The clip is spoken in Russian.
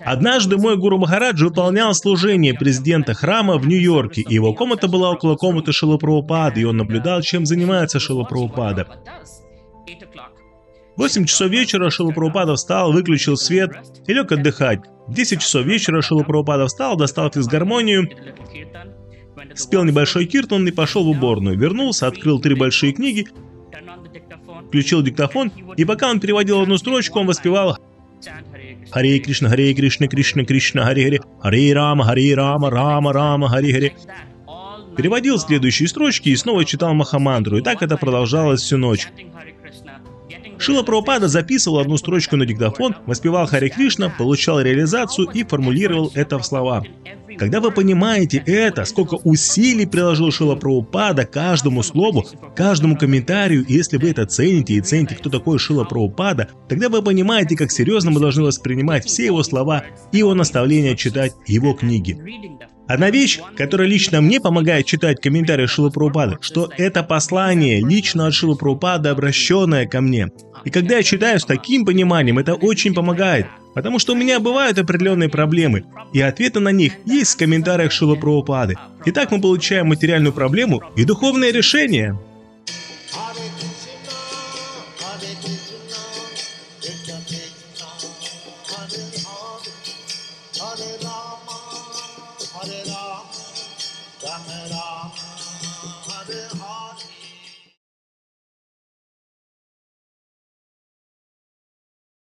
Однажды мой Гуру Махарадж выполнял служение президента храма в Нью-Йорке, и его комната была около комнаты Шила Прабхупады, и он наблюдал, чем занимается Шила Прабхупада. В 8 часов вечера Шила Прабхупада встал, выключил свет и лег отдыхать. В 10 часов вечера Шила Прабхупада встал, достал физгармонию, спел небольшой киртон и пошел в уборную. Вернулся, открыл три большие книги, включил диктофон, и пока он переводил одну строчку, он воспевал Харе Кришна, Харе Кришна, Кришна, Кришна, Харе Харе, Харе Рама, Харе Рама, Рама, Рама, Харе Харе. Переводил следующие строчки и снова читал Махамандру, и так это продолжалось всю ночь. Шила Прабхупада записывал одну строчку на диктофон, воспевал Харе Кришна, получал реализацию и формулировал это в слова. Когда вы понимаете это, сколько усилий приложил Шила Прабхупада каждому слову, каждому комментарию, и если вы это цените и цените, кто такой Шила Прабхупада, тогда вы понимаете, как серьезно мы должны воспринимать все его слова и его наставления читать его книги. Одна вещь, которая лично мне помогает читать комментарии Шилы Прабхупады, что это послание лично от Шилы Прабхупады, обращенное ко мне. И когда я читаю с таким пониманием, это очень помогает. Потому что у меня бывают определенные проблемы, и ответы на них есть в комментариях Шила Прабхупады. И мы получаем материальную проблему и духовное решение. Hare Rama, Hare Rama, Hare Rama.